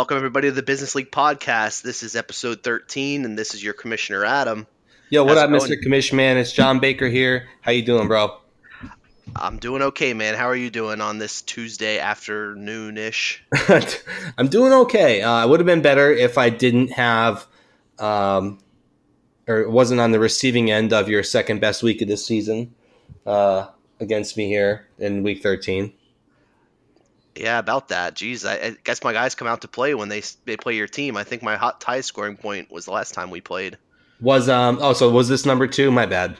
Welcome everybody to the Bizness League podcast. This is episode 13 and this is your commissioner Adam. Yo, what How's up, Mr. Commission Man? It's Jon Baker here. How you doing, bro? I'm doing okay, man. How are you doing on this Tuesday afternoon-ish? I'm doing okay. Uh, I would have been better if I didn't have, um, or wasn't on the receiving end of your second best week of this season uh, against me here in week 13. Yeah, about that. Jeez, I, I guess my guys come out to play when they they play your team. I think my hot tie scoring point was the last time we played. Was um oh so was this number two? My bad.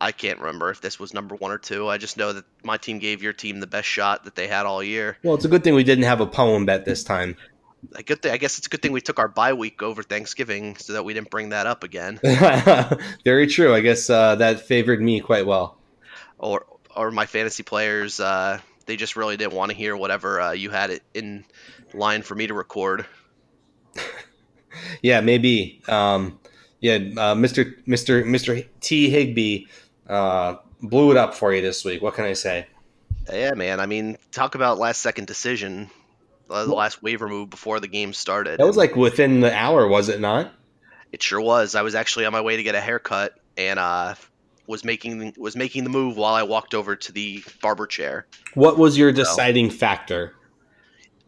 I can't remember if this was number one or two. I just know that my team gave your team the best shot that they had all year. Well, it's a good thing we didn't have a poem bet this time. A good thing, I guess it's a good thing we took our bye week over Thanksgiving so that we didn't bring that up again. Very true. I guess uh, that favored me quite well. or or my fantasy players uh, they just really didn't want to hear whatever uh, you had it in line for me to record. Yeah, maybe. Um, yeah, uh, Mr. Mr. Mr. T. Higbee uh, blew it up for you this week. What can I say? Yeah, man. I mean, talk about last second decision, uh, the last waiver move before the game started. That was like within the hour, was it not? it sure was. I was actually on my way to get a haircut and uh, was making was making the move while I walked over to the barber chair. What was your deciding factor?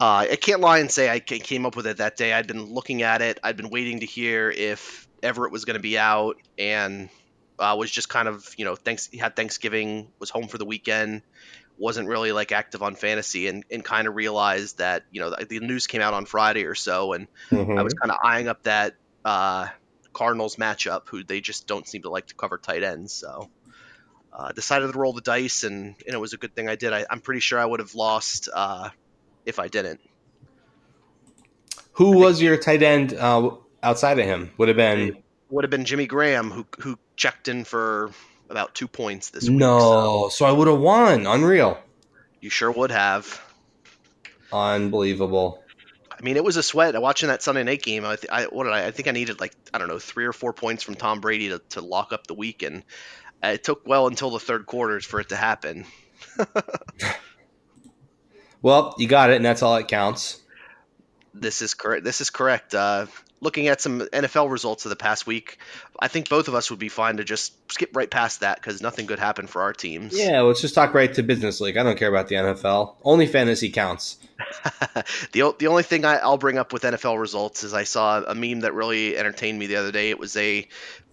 Uh, I can't lie and say I came up with it that day. I'd been looking at it. I'd been waiting to hear if Everett was going to be out, and uh, was just kind of you know thanks had Thanksgiving, was home for the weekend, wasn't really like active on fantasy, and, and kind of realized that you know the, the news came out on Friday or so, and Mhm. I was kind of eyeing up that uh, Cardinals matchup, who they just don't seem to like to cover tight ends, so. Uh, decided to roll the dice, and, and it was a good thing I did. I, I'm pretty sure I would have lost uh, if I didn't. Who was your tight end uh, outside of him? Would have been would have been Jimmy Graham who who checked in for about two points this week. so no. So I would have won. Unreal. you sure would have. Unbelievable. I mean, it was a sweat watching that Sunday night game. I, th- I what did I? I think I needed like I don't know three or four points from Tom Brady to, to lock up the week, and it took well until the third quarters for it to happen. Well, you got it, and that's all that counts. This is correct. This is correct. Uh, looking at some NFL results of the past week, I think both of us would be fine to just skip right past that because nothing good happened for our teams. Yeah, let's just talk right to bizness league. I don't care about the NFL. Only fantasy counts. the, o- the only thing I, I'll bring up with NFL results is I saw a meme that really entertained me the other day. It was a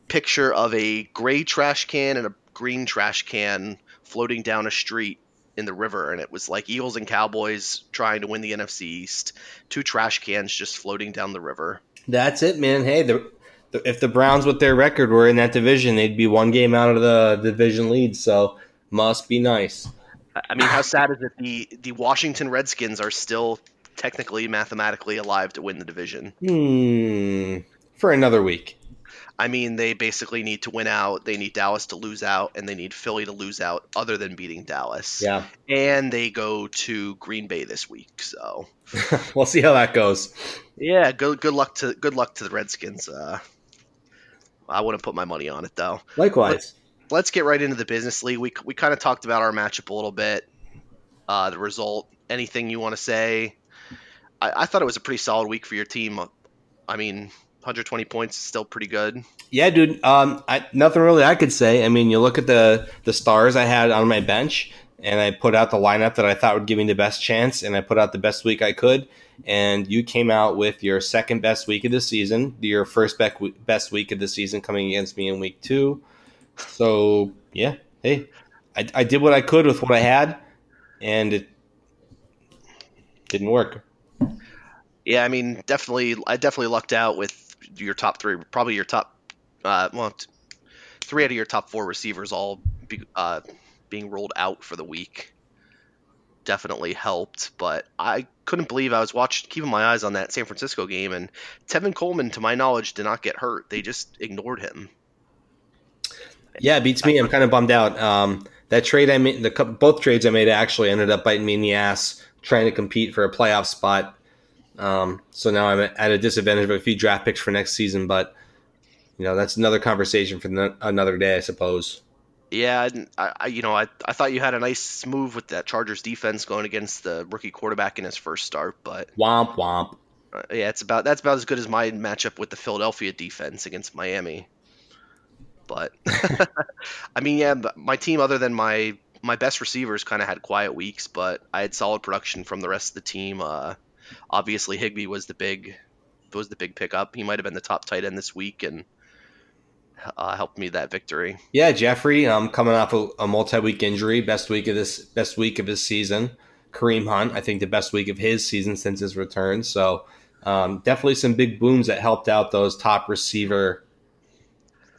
picture of a gray trash can and a green trash can floating down a street in the river, and it was like Eagles and Cowboys trying to win the NFC East. Two trash cans just floating down the river. That's it, man. Hey, the, the, if the Browns with their record were in that division, they'd be one game out of the division lead. So must be nice. I mean, how sad is it? The the Washington Redskins are still technically, mathematically alive to win the division. Hmm. For another week. I mean, they basically need to win out. They need Dallas to lose out, and they need Philly to lose out, other than beating Dallas. Yeah. And they go to Green Bay this week. So we'll see how that goes. yeah, good good luck to good luck to the Redskins. Uh, I wouldn't put my money on it though. Likewise. Let's get right into the bizness league. We we kind of talked about our matchup a little bit. Uh, the result. Anything you want to say? I, I thought it was a pretty solid week for your team. I mean, 120 points is still pretty good. Yeah, dude. Um, I, nothing really I could say. I mean, you look at the the stars I had on my bench, and I put out the lineup that I thought would give me the best chance, and I put out the best week I could. And you came out with your second best week of the season, your first bec- best week of the season, coming against me in week two. So yeah, hey, I, I did what I could with what I had, and it didn't work. Yeah, I mean, definitely, I definitely lucked out with your top three, probably your top, uh, well, three out of your top four receivers all be, uh, being rolled out for the week. Definitely helped, but I couldn't believe I was watching, keeping my eyes on that San Francisco game, and Tevin Coleman, to my knowledge, did not get hurt. They just ignored him. Yeah, beats me. I'm kind of bummed out. Um, that trade I made, the both trades I made actually ended up biting me in the ass trying to compete for a playoff spot. Um, so now I'm at a disadvantage of a few draft picks for next season, but you know that's another conversation for no- another day, I suppose. Yeah, I, I you know I, I thought you had a nice move with that Chargers defense going against the rookie quarterback in his first start, but womp womp. Uh, yeah, it's about that's about as good as my matchup with the Philadelphia defense against Miami. But I mean, yeah, my team other than my my best receivers kind of had quiet weeks, but I had solid production from the rest of the team. Uh, obviously, Higbee was the big was the big pickup. He might have been the top tight end this week, and uh, helped me that victory. Yeah, Jeffery, um, coming off a, a, multi-week injury, best week of this best week of his season. Kareem Hunt, I think the best week of his season since his return. So um, definitely some big booms that helped out those top receiver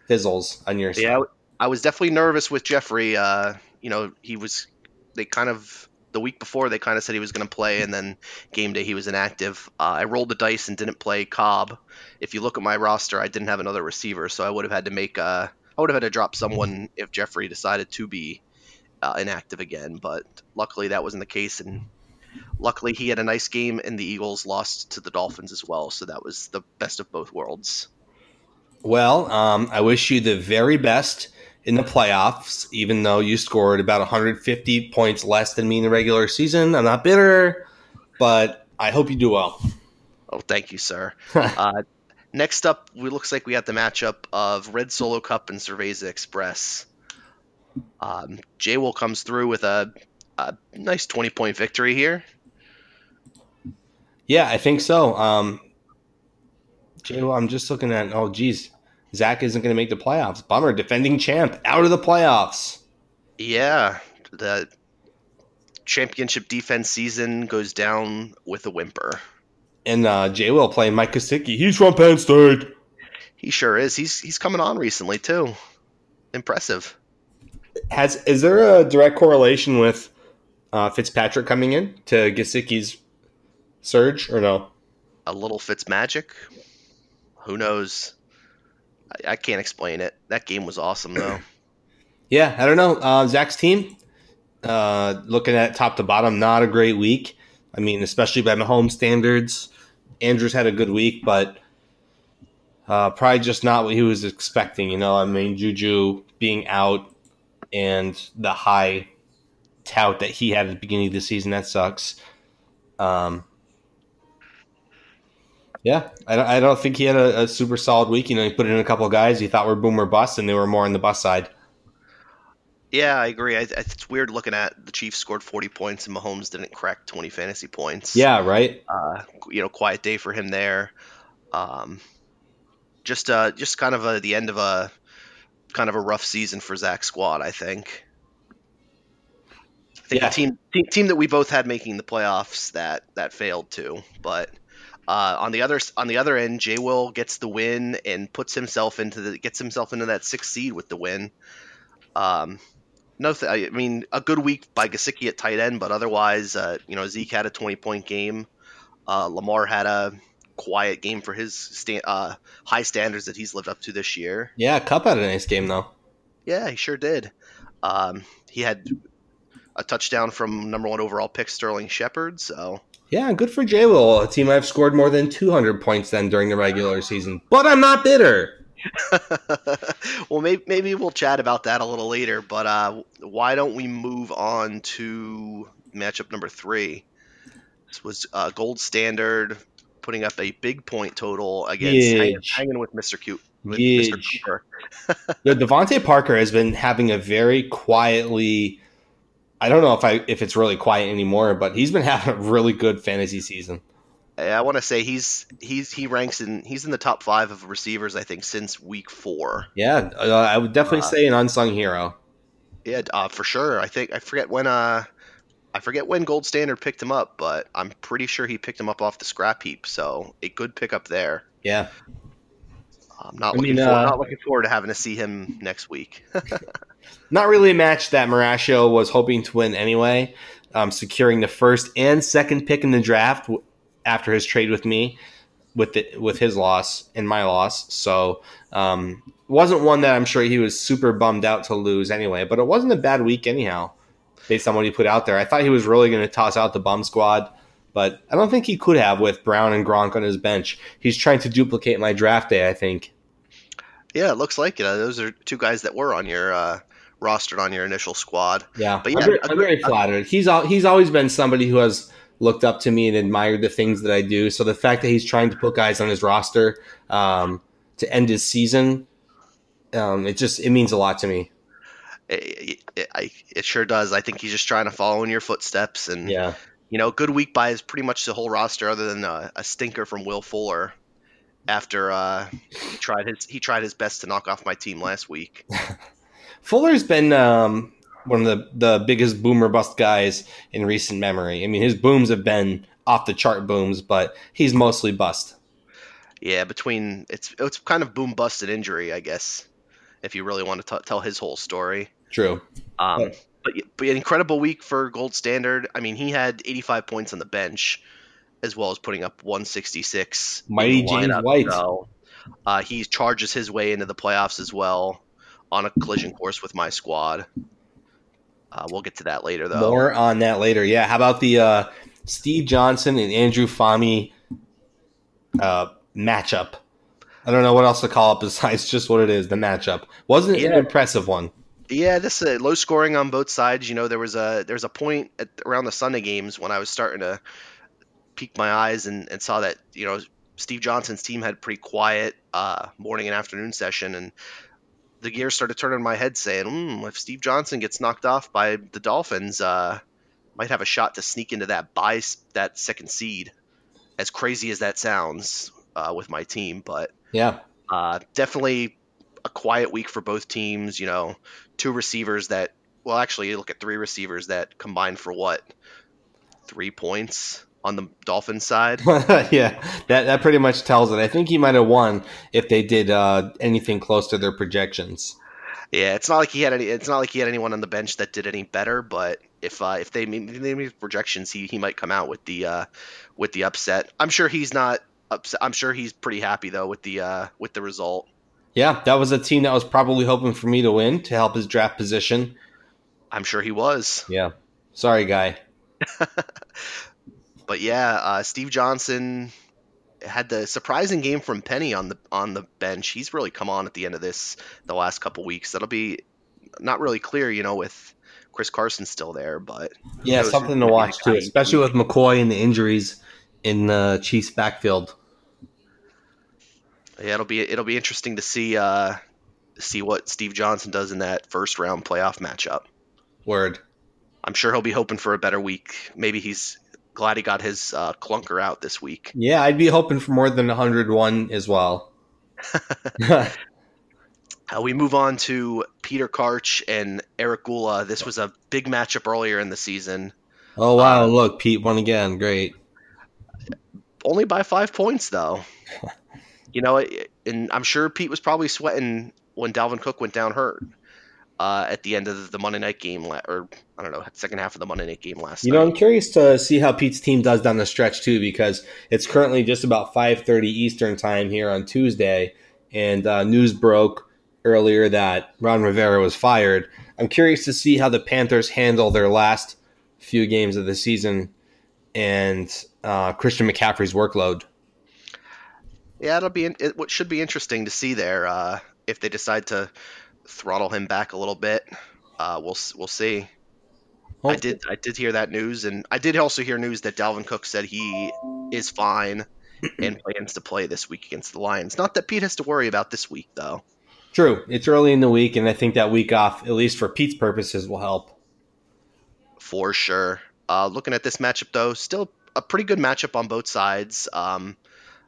fizzles on your side. Yeah, I was definitely nervous with Jeffery. Uh, you know, he was they kind of the week before they kind of said he was going to play, and then game day he was inactive. Uh, I rolled the dice and didn't play Cobb. If you look at my roster, I didn't have another receiver, so I would have had to make a. I would have had to drop someone if Jeffery decided to be uh, inactive again, but luckily that wasn't the case, and luckily he had a nice game, and the Eagles lost to the Dolphins as well, so that was the best of both worlds. Well, um, I wish you the very best in the playoffs, even though you scored about 150 points less than me in the regular season. I'm not bitter, but I hope you do well. Oh, thank you, sir. uh, next up, we looks like we have the matchup of Red Solo Cup and Cerveza Express. Um, Jay will comes through with a, a nice 20 point victory here. Yeah, I think so. Um, Jay, I'm just looking at. Oh, geez, Zach isn't going to make the playoffs. Bummer. Defending champ out of the playoffs. Yeah, the championship defense season goes down with a whimper. And uh, Jay will playing Mike Gesicki. He's from Penn State. He sure is. He's he's coming on recently too. Impressive. Has is there a direct correlation with uh, Fitzpatrick coming in to Gesicki's surge or no? A little Fitz magic. Who knows? I, I can't explain it. That game was awesome though. yeah, I don't know. Uh, Zach's team, uh, looking at top to bottom, not a great week. I mean, especially by Mahomes standards. Andrews had a good week, but uh, probably just not what he was expecting. You know, I mean, Juju being out and the high tout that he had at the beginning of the season that sucks. Um, yeah, I don't, I don't think he had a, a, super solid week. You know, he put in a couple of guys he thought were boomer bust, and they were more on the bust side. Yeah, I agree. I, it's weird looking at the Chiefs scored 40 points and Mahomes didn't crack 20 fantasy points. Yeah, right. Uh, you know, quiet day for him there. Um, just uh, just kind of a, the end of a kind of a rough season for Zach's squad. I think. I think yeah. the team, team team that we both had making the playoffs that that failed too, but uh, on the other on the other end, Jay Will gets the win and puts himself into the gets himself into that sixth seed with the win. Um, no, th- I mean a good week by Gesicki at tight end, but otherwise, uh, you know Zeke had a twenty point game. Uh, Lamar had a quiet game for his sta- uh, high standards that he's lived up to this year. Yeah, Kupp had a nice game though. Yeah, he sure did. Um, he had a touchdown from number one overall pick Sterling Shepard, so yeah, good for J Will, a team I've scored more than 200 points then during the regular season. But I'm not bitter. well, maybe, maybe we'll chat about that a little later. But uh, why don't we move on to matchup number three? This was uh, Gold Standard putting up a big point total against hanging, hanging, with Mr. Cute. With Mr. Cooper. the DeVante Parker has been having a very quietly I don't know if I if it's really quiet anymore, but he's been having a really good fantasy season. I want to say he's he's he ranks in he's in the top five of receivers I think since week four. Yeah, uh, I would definitely uh, say an unsung hero. Yeah, uh, for sure. I think I forget when uh I forget when Gold Standard picked him up, but I'm pretty sure he picked him up off the scrap heap. So a good pickup there. Yeah. I'm not I looking mean, forward, uh, not looking forward to having to see him next week. not really a match that Marascio was hoping to win anyway, um, securing the first and second pick in the draft after his trade with me, with the, with his loss and my loss. So um, wasn't one that I'm sure he was super bummed out to lose anyway. But it wasn't a bad week anyhow, based on what he put out there. I thought he was really going to toss out the bum squad but I don't think he could have with Brown and Gronk on his bench. He's trying to duplicate my draft day, I think. Yeah, it looks like it. Uh, those are two guys that were on your uh, rostered on your initial squad. Yeah, But yeah, I'm, very, I'm very flattered. He's he's always been somebody who has looked up to me and admired the things that I do. So the fact that he's trying to put guys on his roster um, to end his season, um, it just it means a lot to me. It, it, I, it sure does. I think he's just trying to follow in your footsteps, and Yeah, you know, good week by his pretty much the whole roster, other than a, a stinker from Will Fuller. After uh, he tried his he tried his best to knock off my team last week. Fuller's been um, one of the the biggest boomer bust guys in recent memory. I mean, his booms have been off the chart booms, but he's mostly bust. Yeah, between it's it's kind of boom bust and injury, I guess, if you really want to t- tell his whole story. True. Um, Yeah. but but an incredible week for Gold Standard. I mean, he had 85 points on the bench, as well as putting up 166. in Mighty James. White. So, uh, he charges his way into the playoffs as well on a collision course with my squad. Uh, we'll get to that later, though. More on that later. Yeah. How about the uh, Steve Johnson and Andrew Fami uh, matchup? I don't know what else to call it besides just what it is. The matchup wasn't it Yeah. an impressive one. Yeah, this uh, low scoring on both sides. You know, there was a there was a point at, around the Sunday games when I was starting to peek my eyes and, and saw that you know Steve Johnson's team had pretty quiet uh, morning and afternoon session, and the gears started turning in my head, saying, mm, if Steve Johnson gets knocked off by the Dolphins, uh, might have a shot to sneak into that buy that second seed. As crazy as that sounds uh, with my team, but Yeah. uh, definitely a quiet week for both teams. You know, two receivers that, well, actually, you look at three receivers that combined for what? Three points on the Dolphins side. yeah, that that pretty much tells it. I think he might have won if they did uh, anything close to their projections. yeah, it's not like he had any. It's not like he had anyone on the bench that did any better. But if uh, if they made if they meet projections, he he might come out with the uh, with the upset. I'm sure he's not upset. I'm sure he's pretty happy though with the uh, with the result. Yeah, that was a team that was probably hoping for me to win to help his draft position. I'm sure he was. Yeah, sorry, guy. But yeah, uh, Steve Johnson had the surprising game from Penny on the on the bench. He's really come on at the end of this the last couple weeks. That'll be not really clear, you know, with Chris Carson still there, but Yeah, something to watch too, especially with McCoy and the injuries in the Chiefs backfield. yeah, it'll be it'll be interesting to see uh, see what Steve Johnson does in that first round playoff matchup. Word. I'm sure he'll be hoping for a better week. Maybe he's glad he got his uh, clunker out this week. Yeah, I'd be hoping for more than 101 as well. Uh, we move on to Peter Karch and Eric Gula. This was a big matchup earlier in the season. oh wow, Uh, look, Pete won again. Great. only by five points though. you know, and I'm sure Pete was probably sweating when Dalvin Cook went down hurt uh, at the end of the Monday night game, la- or I don't know, second half of the Monday night game last You know, night. I'm curious to see how Pete's team does down the stretch too, because it's currently just about 5:30 Eastern time here on Tuesday, and uh, news broke earlier that Ron Rivera was fired. I'm curious to see how the Panthers handle their last few games of the season and uh, Christian McCaffrey's workload. Yeah, it'll be it what should be interesting to see there uh, if they decide to throttle him back a little bit. Uh, we'll we'll see. I did I did hear that news, and I did also hear news that Dalvin Cook said he is fine and plans to play this week against the Lions. Not that Pete has to worry about this week though. True. It's early in the week, and I think that week off, at least for Pete's purposes, will help. for sure. Uh, looking at this matchup, though, still a pretty good matchup on both sides. Um,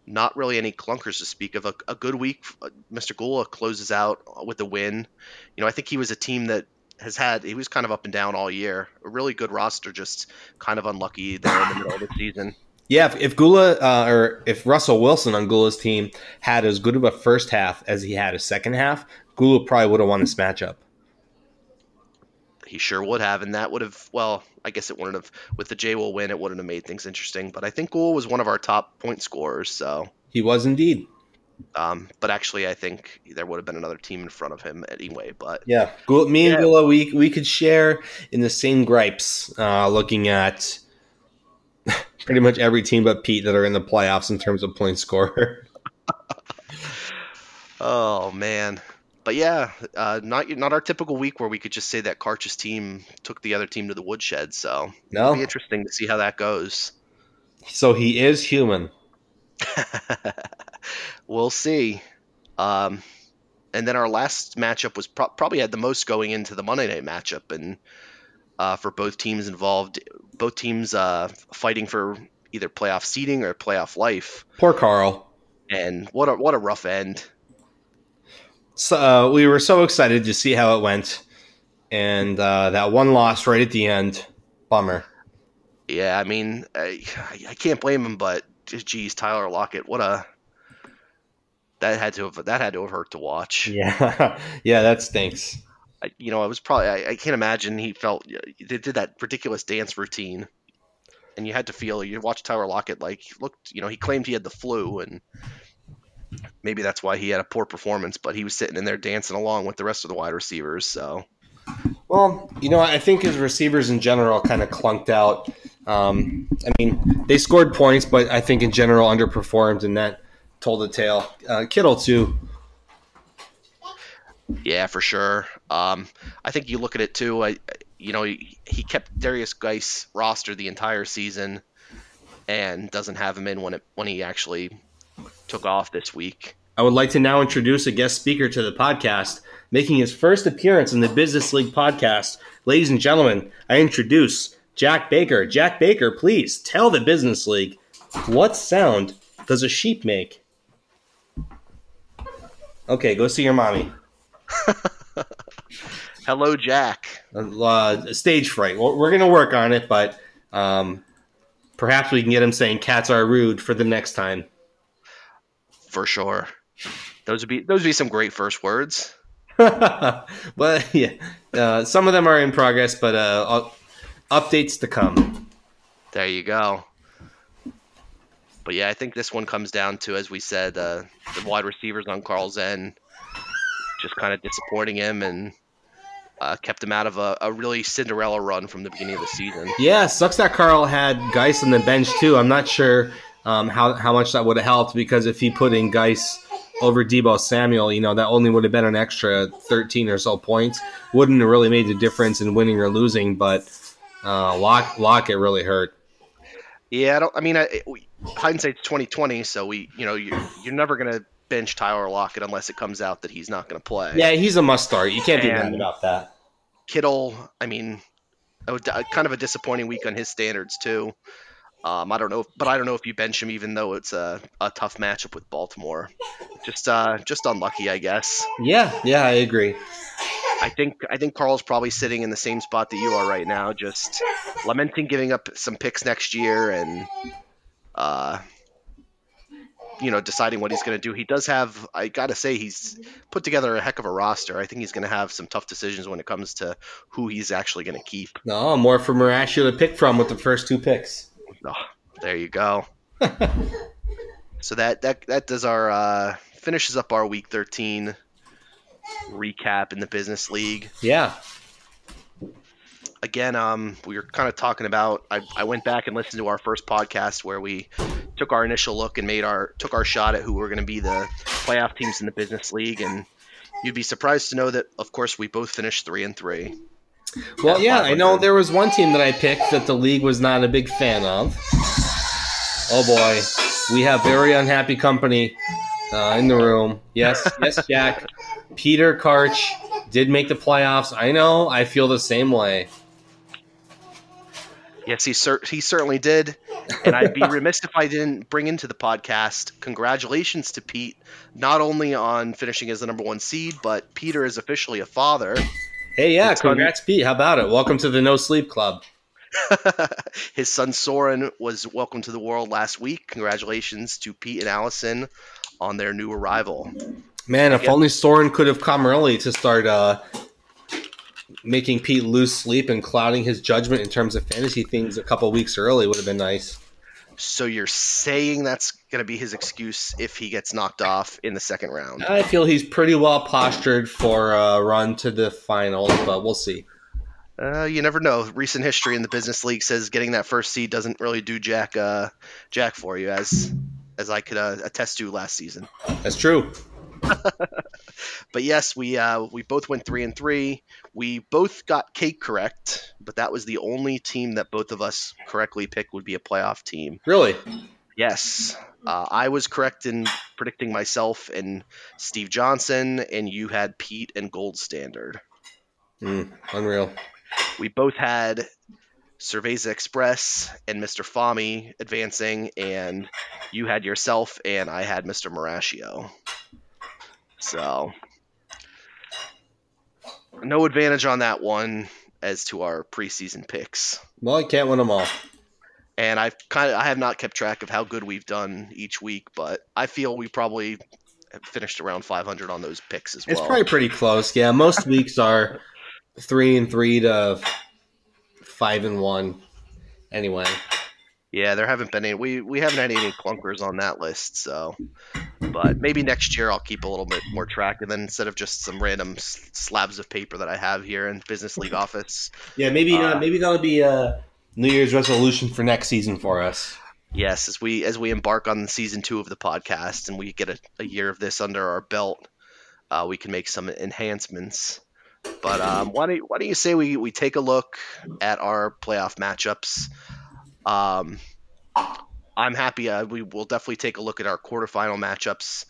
not really any clunkers to speak of. A, a good week. uh, Mr. Gula closes out with a win. You know, I think he was a team that has had, he was kind of up and down all year. A really good roster, just kind of unlucky there in the middle of the season. Yeah, if, if Gula uh, or if Russell Wilson on Gula's team had as good of a first half as he had a second half, Gula probably would have won this matchup. He sure would have, and that would have, well, I guess it wouldn't have, with the J will win, it wouldn't have made things interesting. But I think Gula was one of our top point scorers, so. He was indeed. Um, but actually, I think there would have been another team in front of him anyway. But Yeah, me and Yeah. Gula, we we could share in the same gripes, uh, looking at pretty much every team but Pete that are in the playoffs in terms of point scorer. oh man, but yeah, uh, not not our typical week where we could just say that Karch's team took the other team to the woodshed. So No, it'll be interesting to see how that goes. so he is human. we'll see. Um, and then our last matchup was pro- probably had the most going into the Monday night matchup, and uh, for both teams involved, both teams uh, fighting for either playoff seeding or playoff life. Poor Carl. And what a what a rough end. So uh, we were so excited to see how it went, and uh, that one loss right at the end, bummer. Yeah, I mean, I, I can't blame him, but geez, Tyler Lockett, what a that had to have that had to have hurt to watch. Yeah, yeah, that stinks. I, you know, I was probably I, I can't imagine he felt they did that ridiculous dance routine, and you had to feel you watched Tyler Lockett like looked, you know, he claimed he had the flu, and maybe that's why he had a poor performance, but he was sitting in there dancing along with the rest of the wide receivers. So Well, you know, I think his receivers in general kind of clunked out. Um, I mean, they scored points, but I think in general underperformed, and that told the tale. Uh, Kittle too. yeah, for sure. Um, I think you look at it too. I, you know, he, he kept Darius Geis roster the entire season, and doesn't have him in when it when he actually took off this week. I would like to now introduce a guest speaker to the podcast, making his first appearance in the Bizness League podcast. Ladies and gentlemen, I introduce Jack Baker. Jack Baker, please tell the Bizness League what sound does a sheep make? Okay, go see your mommy. Hello, Jack. Uh, stage fright. We're, we're going to work on it, but um, perhaps we can get him saying cats are rude for the next time. For sure. Those would be those would be some great first words. but yeah, uh, some of them are in progress, but uh, updates to come. There you go. But yeah, I think this one comes down to, as we said, uh, the wide receivers on Carl's end, just kind of disappointing him and uh, kept him out of a, a, really Cinderella run from the beginning of the season. Yeah, sucks that Carl had Geis on the bench too. I'm not sure um, how how much that would have helped because if he put in Geis over Deebo Samuel, you know that only would have been an extra 13 or so points. Wouldn't have really made a difference in winning or losing, but uh, Lock Lockett really hurt. Yeah, I don't. I mean, I, it, hindsight's 2020, so we, you know, you're, you're never gonna bench Tyler Lockett unless it comes out that he's not gonna play. Yeah, he's a must start. You can't be mad about that. Kittle, I mean, kind of a disappointing week on his standards too. Um, I don't know, but I don't know if you bench him, even though it's a, a tough matchup with Baltimore. Just uh, just unlucky, I guess. Yeah, yeah, I agree. I think I think Carl's probably sitting in the same spot that you are right now, just lamenting giving up some picks next year and uh, you know deciding what he's going to do. He does have, I gotta say, he's put together a heck of a roster. I think he's going to have some tough decisions when it comes to who he's actually going to keep. No, more for Marascio to pick from with the first two picks. Oh, there you go. so that that that does our uh, finishes up our week 13 recap in the bizness league. Yeah. Again, um, we were kind of talking about. I, I went back and listened to our first podcast where we took our initial look and made our took our shot at who were going to be the playoff teams in the bizness league, and you'd be surprised to know that, of course, we both finished three and three. Well, yeah, I know there was one team that I picked that the league was not a big fan of. Oh boy, we have very unhappy company uh, in the room. Yes, yes, Jack. Peter Karch did make the playoffs. I know. I feel the same way. Yes, he cer- he certainly did, and I'd be remiss if I didn't bring into the podcast congratulations to Pete, not only on finishing as the number one seed, but Peter is officially a father. Hey, yeah, congrats, Pete. How about it? Welcome to the No Sleep Club. His son Soren was welcomed to the world last week. Congratulations to Pete and Allison on their new arrival. Man, if only Soren could have come early to start uh, making Pete lose sleep and clouding his judgment in terms of fantasy things a couple weeks early would have been nice. So you're saying that's going to be his excuse if he gets knocked off in the second round? I feel he's pretty well postured for a run to the finals, but we'll see. Uh, you never know. Recent history in the bizness league says getting that first seed doesn't really do jack uh, jack for you, as as I could uh, attest to last season. That's true. but yes, we uh, we both went three and three. We both got cake correct, but that was the only team that both of us correctly picked would be a playoff team. Really? Yes, uh, I was correct in predicting myself and Steve Johnson, and you had Pete and Gold Standard. Mm, unreal. We both had Cerveza Express and Mr. Fami advancing, and you had yourself, and I had Mr. Marascio. So, no advantage on that one as to our preseason picks. Well, you can't win them all. And I've kind of I have not kept track of how good we've done each week, but I feel we probably finished around 500 on those picks as well. It's probably pretty close. Yeah, most weeks are three and three to five and one. Anyway, Yeah, there haven't been any. We we haven't had any clunkers on that list, so. But maybe next year I'll keep a little bit more track, and then instead of just some random s- slabs of paper that I have here in bizness league office, yeah, maybe Uh, maybe that'll be a New Year's resolution for next season for us. yes, as we as we embark on season two of the podcast and we get a, a year of this under our belt, uh, we can make some enhancements. But um, why don't you, why don't you say we, we take a look at our playoff matchups? Um, I'm happy. Uh, we will definitely take a look at our quarterfinal matchups.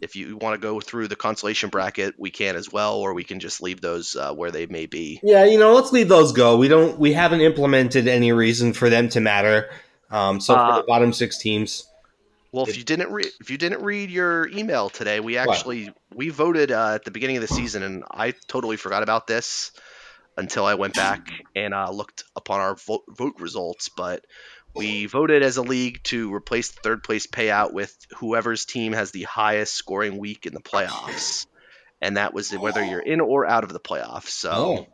If you want to go through the consolation bracket, we can as well, or we can just leave those uh, where they may be. Yeah, you know, let's leave those go. We don't we haven't implemented any reason for them to matter. Um, so Uh, for the bottom six teams, Well, if you didn't read if you didn't read your email today, we actually we voted uh, at the beginning of the season, and I totally forgot about this until I went back and uh, looked upon our vote, vote results. But we voted as a league to replace the third place payout with whoever's team has the highest scoring week in the playoffs, and that was whether you're in or out of the playoffs. So. oh,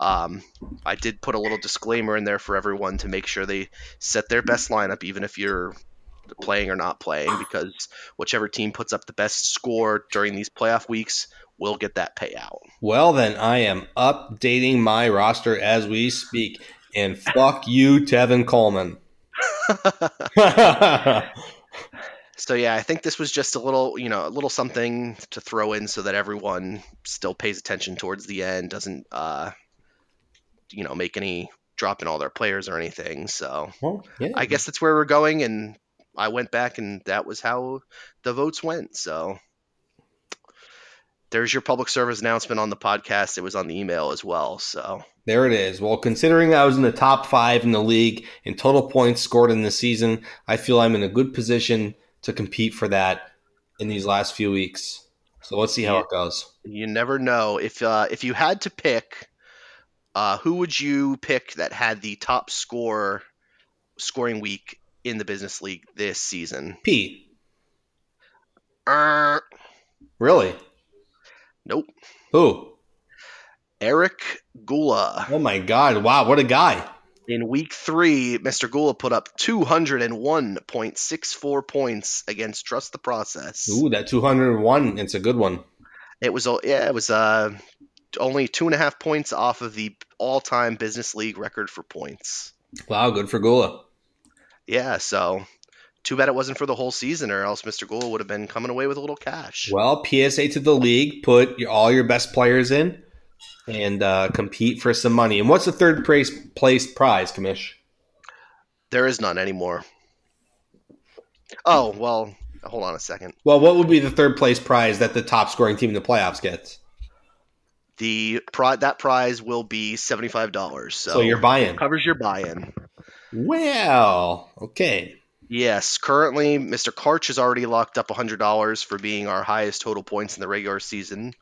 Um, I did put a little disclaimer in there for everyone to make sure they set their best lineup, even if you're playing or not playing, because whichever team puts up the best score during these playoff weeks will get that payout. well then I am updating my roster as we speak. And fuck you, Tevin Coleman. So yeah, I think this was just a little, you know, a little something to throw in so that everyone still pays attention towards the end, doesn't, uh, you know, make any drop in all their players or anything. So well, yeah. I guess that's where we're going, and I went back, and that was how the votes went. So there's your public service announcement on the podcast. It was on the email as well. So There it is. Well, considering I was in the top five in the league in total points scored in the season, I feel I'm in a good position to compete for that in these last few weeks. So let's see how it goes. you never know if uh, if you had to pick, uh, who would you pick that had the top score scoring week in the bizness league this season? Pete, Er, really? nope. Who? Eric Gula. Oh my God! Wow, what a guy! In week three, Mr. Gula put up 201.64 points against Trust the Process. Ooh, that 201. It's a good one. It was, yeah, it was uh, only two and a half points off of the all-time bizness league record for points. Wow, good for Gula. Yeah, so too bad it wasn't for the whole season, or else Mr. Gula would have been coming away with a little cash. Well, PSA to the league. Put your, all your best players in and uh, compete for some money. And what's the third place place prize, Kamish? There is none anymore. Oh well, hold on a second. Well, what would be the third place prize that the top scoring team in the playoffs gets? The pri- that prize will be seventy-five dollars. So, So, you're buying. covers your buy-in. Well, okay. Yes, currently Mr. Karch has already locked up $100 for being our highest total points in the regular season.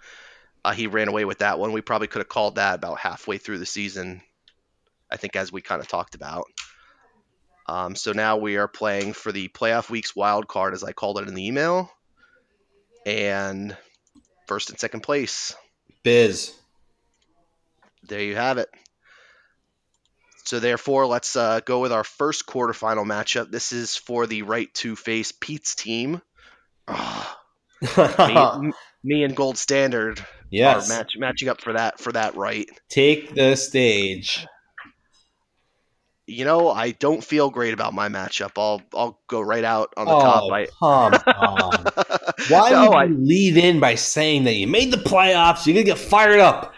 Uh, he ran away with that one. We probably could have called that about halfway through the season, I think, as we kind of talked about. Um, so now we are playing for the playoff week's wild card, as I called it in the email, and first and second place. Biz. There you have it. So therefore, let's uh, go with our first quarterfinal matchup. This is for the right to face Pete's team. Ah, me, me and Gold Standard yes. are match, matching up for that for that right. Take the stage. You know, I don't feel great about my matchup. I'll I'll go right out on the oh, top. I, come on. Why No, would I- you lead in by saying that you made the playoffs? You're gonna get fired up.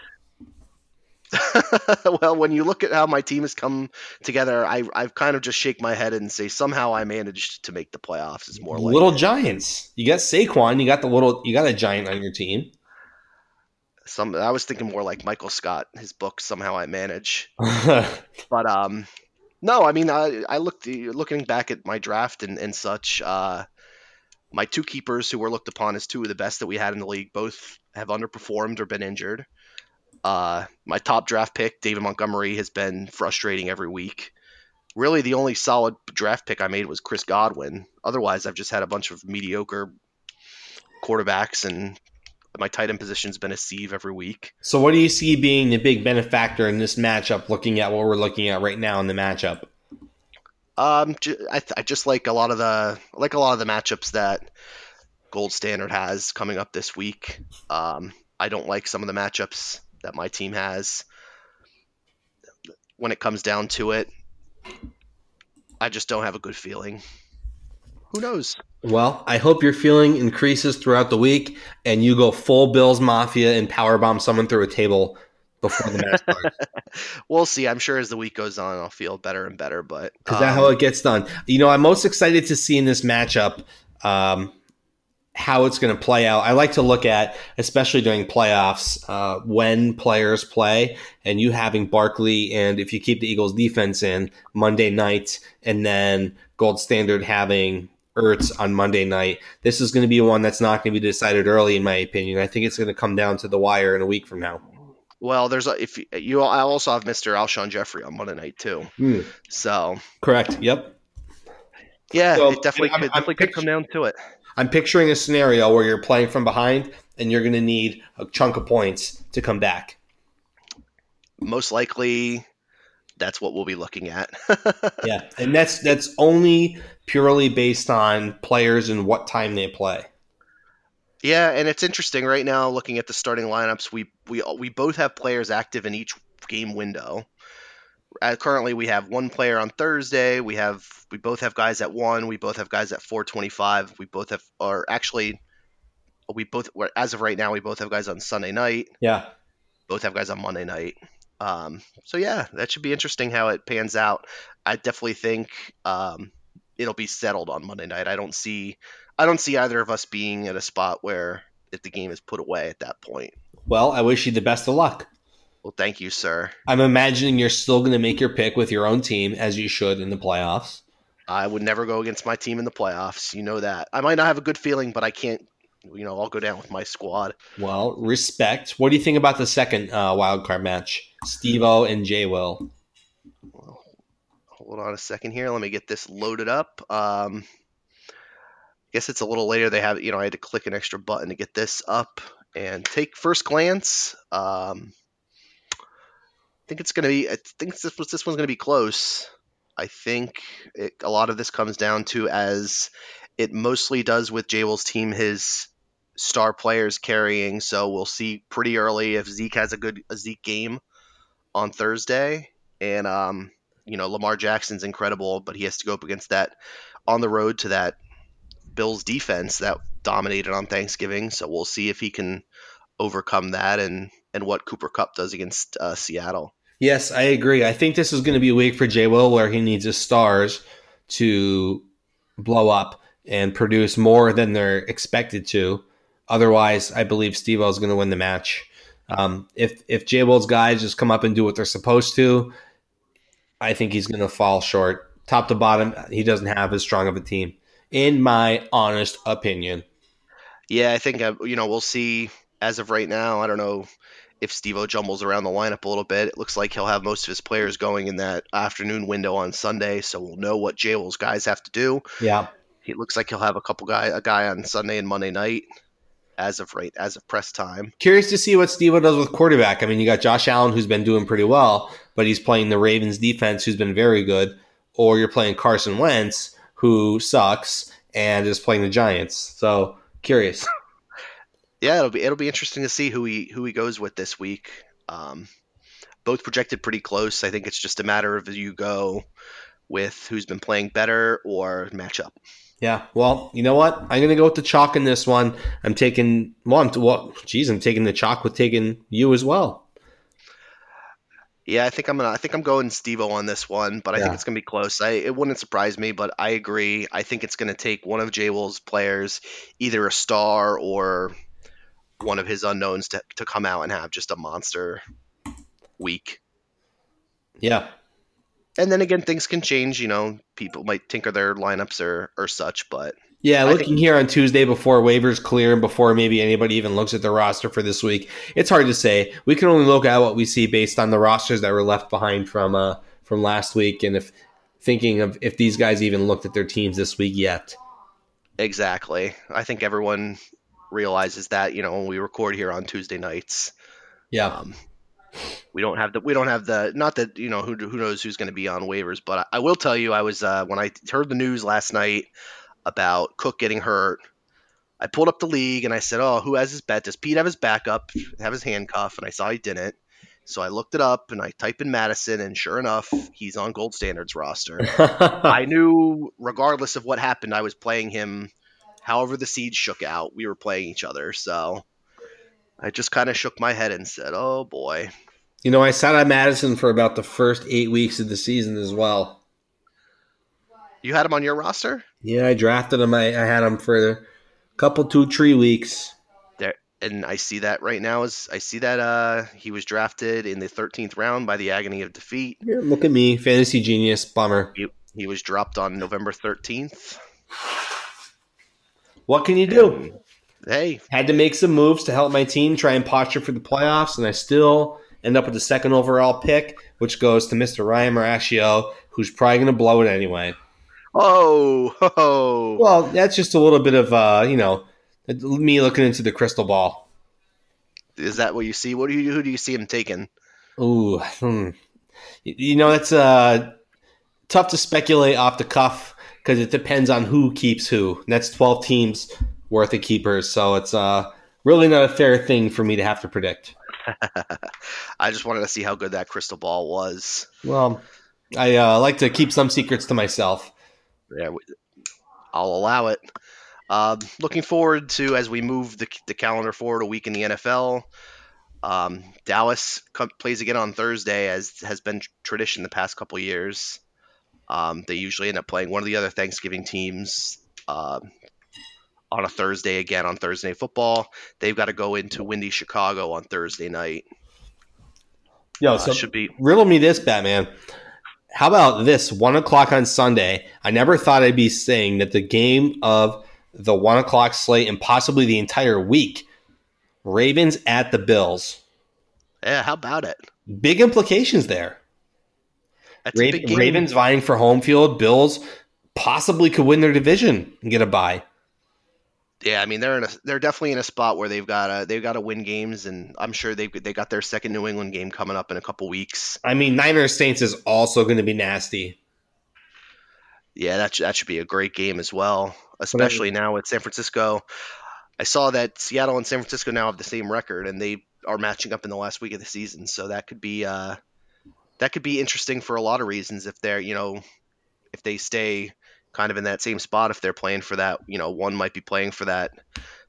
well, when you look at how my team has come together, I I've kind of just shake my head and say somehow I managed to make the playoffs. Is more like little it. giants. You got Saquon. You got the little. You got a giant on your team. some. I was thinking more like Michael Scott, his book. Somehow I manage. But um, no, I mean, I, I looked looking back at my draft and, and such. Uh, my two keepers, who were looked upon as two of the best that we had in the league, both have underperformed or been injured. Uh, my top draft pick, David Montgomery, has been frustrating every week. Really, the only solid draft pick I made was Chris Godwin. Otherwise, I've just had a bunch of mediocre quarterbacks, and my tight end position's been a sieve every week. so, what do you see being the big benefactor in this matchup? Looking at what we're looking at right now in the matchup. Um, I, th- I just like a lot of the I like a lot of the matchups that Gold Standard has coming up this week. Um, I don't like some of the matchups that my team has. When it comes down to it, I just don't have a good feeling. Who knows? Well, I hope your feeling increases throughout the week, and you go full Bills Mafia and powerbomb someone through a table before the match starts. We'll see. I'm sure as the week goes on, I'll feel better and better. But Is that um, how it gets done? You know, I'm most excited to see in this matchup um, how it's going to play out. I like to look at, especially during playoffs, uh, when players play, and you having Barkley, and if you keep the Eagles defense in Monday night, and then Gold Standard having Ertz on Monday night. This is going to be one that's not going to be decided early, in my opinion. I think it's going to come down to the wire in a week from now. well, there's a, if you, you I also have Mr. Alshon Jeffery on Monday night too. So Correct. Yep. yeah, So, it definitely I'm- could, I'm definitely could come down to it. I'm picturing a scenario where you're playing from behind and you're going to need a chunk of points to come back. most likely that's what we'll be looking at. Yeah, and that's that's only purely based on players and what time they play. yeah, and it's interesting right now looking at the starting lineups. We we we both have players active in each game window. Uh, currently, we have one player on Thursday. We have we both have guys at one. We both have guys at 425. We both have or actually we both as of right now we both have guys on Sunday night. Yeah, both have guys on Monday night. Um, so yeah, that should be interesting how it pans out. I definitely think um, it'll be settled on Monday night. I don't see I don't see either of us being at a spot where if the game is put away at that point. Well, I wish you the best of luck. Well, thank you, sir. I'm imagining you're still going to make your pick with your own team as you should in the playoffs. I would never go against my team in the playoffs. You know that. I might not have a good feeling, but I can't. You know, I'll go down with my squad. Well, respect. What do you think about the second uh, wild card match? Steve O and J Will. Hold on a second here. Let me get this loaded up. Um, I guess it's a little later. They have, you know, I had to click an extra button to get this up and take first glance. Um, think it's going to be. I think this this one's going to be close. I think it, a lot of this comes down to as it mostly does with Jaywell's team, his star players carrying. So we'll see pretty early if Zeke has a good a Zeke game on Thursday, and um, you know Lamar Jackson's incredible, but he has to go up against that on the road to that Bills defense that dominated on Thanksgiving. So we'll see if he can overcome that and and what Cooper Kupp does against uh, Seattle. Yes, I agree. I think this is going to be a week for J Will where he needs his stars to blow up and produce more than they're expected to. Otherwise, I believe Steve O is going to win the match. Um, if if J Will's guys just come up and do what they're supposed to, I think he's going to fall short. Top to bottom, he doesn't have as strong of a team, in my honest opinion. Yeah, I think uh, you know we'll see. As of right now, I don't know if Steve-O jumbles around the lineup a little bit. It looks like he'll have most of his players going in that afternoon window on Sunday, so we'll know what Jaywell's guys have to do. Yeah, He looks like he'll have a couple guy a guy on Sunday and Monday night as of right as of press time. curious to see what Steve does with quarterback. I mean, you got Josh Allen, who's been doing pretty well, but he's playing the Ravens defense, who's been very good, or you're playing Carson Wentz, who sucks and is playing the Giants. So curious. Yeah, it'll be it'll be interesting to see who he who he goes with this week. Um, both projected pretty close. I think it's just a matter of you go with who's been playing better or match up. Yeah. Well, you know what? I'm gonna go with the chalk in this one. I'm taking well, I'm well, geez, I'm taking the chalk with taking you as well. Yeah, I think I'm gonna. I think I'm going Stevo on this one, but I Yeah. think it's gonna be close. I it wouldn't surprise me, but I agree. I think it's gonna take one of J Will's players, either a star or one of his unknowns, to to come out and have just a monster week. Yeah. And then again, things can change. You know, people might tinker their lineups or or such, but Yeah, looking think- here on Tuesday before waivers clear and before maybe anybody even looks at the roster for this week, it's hard to say. We can only look at what we see based on the rosters that were left behind from uh from last week, and if thinking of if these guys even looked at their teams this week yet. exactly. I think everyone realizes that. You know, when we record here on Tuesday nights. Yeah, Um, we don't have the we don't have the not that you know who who knows who's going to be on waivers, but I, I will tell you I was uh, when I heard the news last night about Cook getting hurt. I pulled up the league and I said, "Oh, who has his bet? Does Pete have his backup? Have his handcuff?" And I saw he didn't. So I looked it up and I typed in Mattison, and sure enough, he's on Gold Standard's roster. I knew, regardless of what happened, I was playing him. However, the seeds shook out, we were playing each other. So I just kind of shook my head and said, "Oh boy." you know, I sat on Mattison for about the first eight weeks of the season as well. You had him on your roster? Yeah, I drafted him. I, I had him for a couple, two, three weeks. There and I see that right now is I see that uh he was drafted in the 13th round by the agony of defeat. Yeah, look at me, fantasy genius. Bummer. He, he was dropped on November 13th. What can you do? Hey, Had to make some moves to help my team try and posture for the playoffs, and I still end up with the second overall pick, which goes to Mr. Ryan Marascio, who's probably going to blow it anyway. oh, ho. Well, that's just a little bit of, uh, you know, me looking into the crystal ball. is that what you see? What do you who do you see him taking? Ooh, hmm. You- you know, it's uh, tough to speculate off the cuff because it depends on who keeps who. And that's 12 teams worth of keepers, so it's uh, really not a fair thing for me to have to predict. I just wanted to see how good that crystal ball was. Well, I uh, like to keep some secrets to myself. Yeah, I'll allow it. Um, looking forward to as we move the, the calendar forward a week in the NFL. Um, Dallas co- plays again on Thursday, as has been tradition the past couple years. Um, they usually end up playing one of the other Thanksgiving teams um, on a Thursday again on Thursday Night Football. They've got to go into windy Chicago on Thursday night. Yo, Uh, so should be riddle me this, Batman. How about this? One o'clock on Sunday. I never thought I'd be saying that the game of the one o'clock slate and possibly the entire week. Ravens at the Bills. yeah. How about it? Big implications there. That's a big game. Ravens vying for home field. Bills possibly could win their division and get a bye. Yeah, I mean they're in a they're definitely in a spot where they've got to they've got to win games, and I'm sure they they got their second New England game coming up in a couple weeks. I mean, Niners Saints is also going to be nasty. Yeah, that that should be a great game as well, especially now with San Francisco. I saw that Seattle and San Francisco now have the same record, and they are matching up in the last week of the season. So that could be uh, that could be interesting for a lot of reasons if they're you know if they stay kind of in that same spot if they're playing for that you know one might be playing for that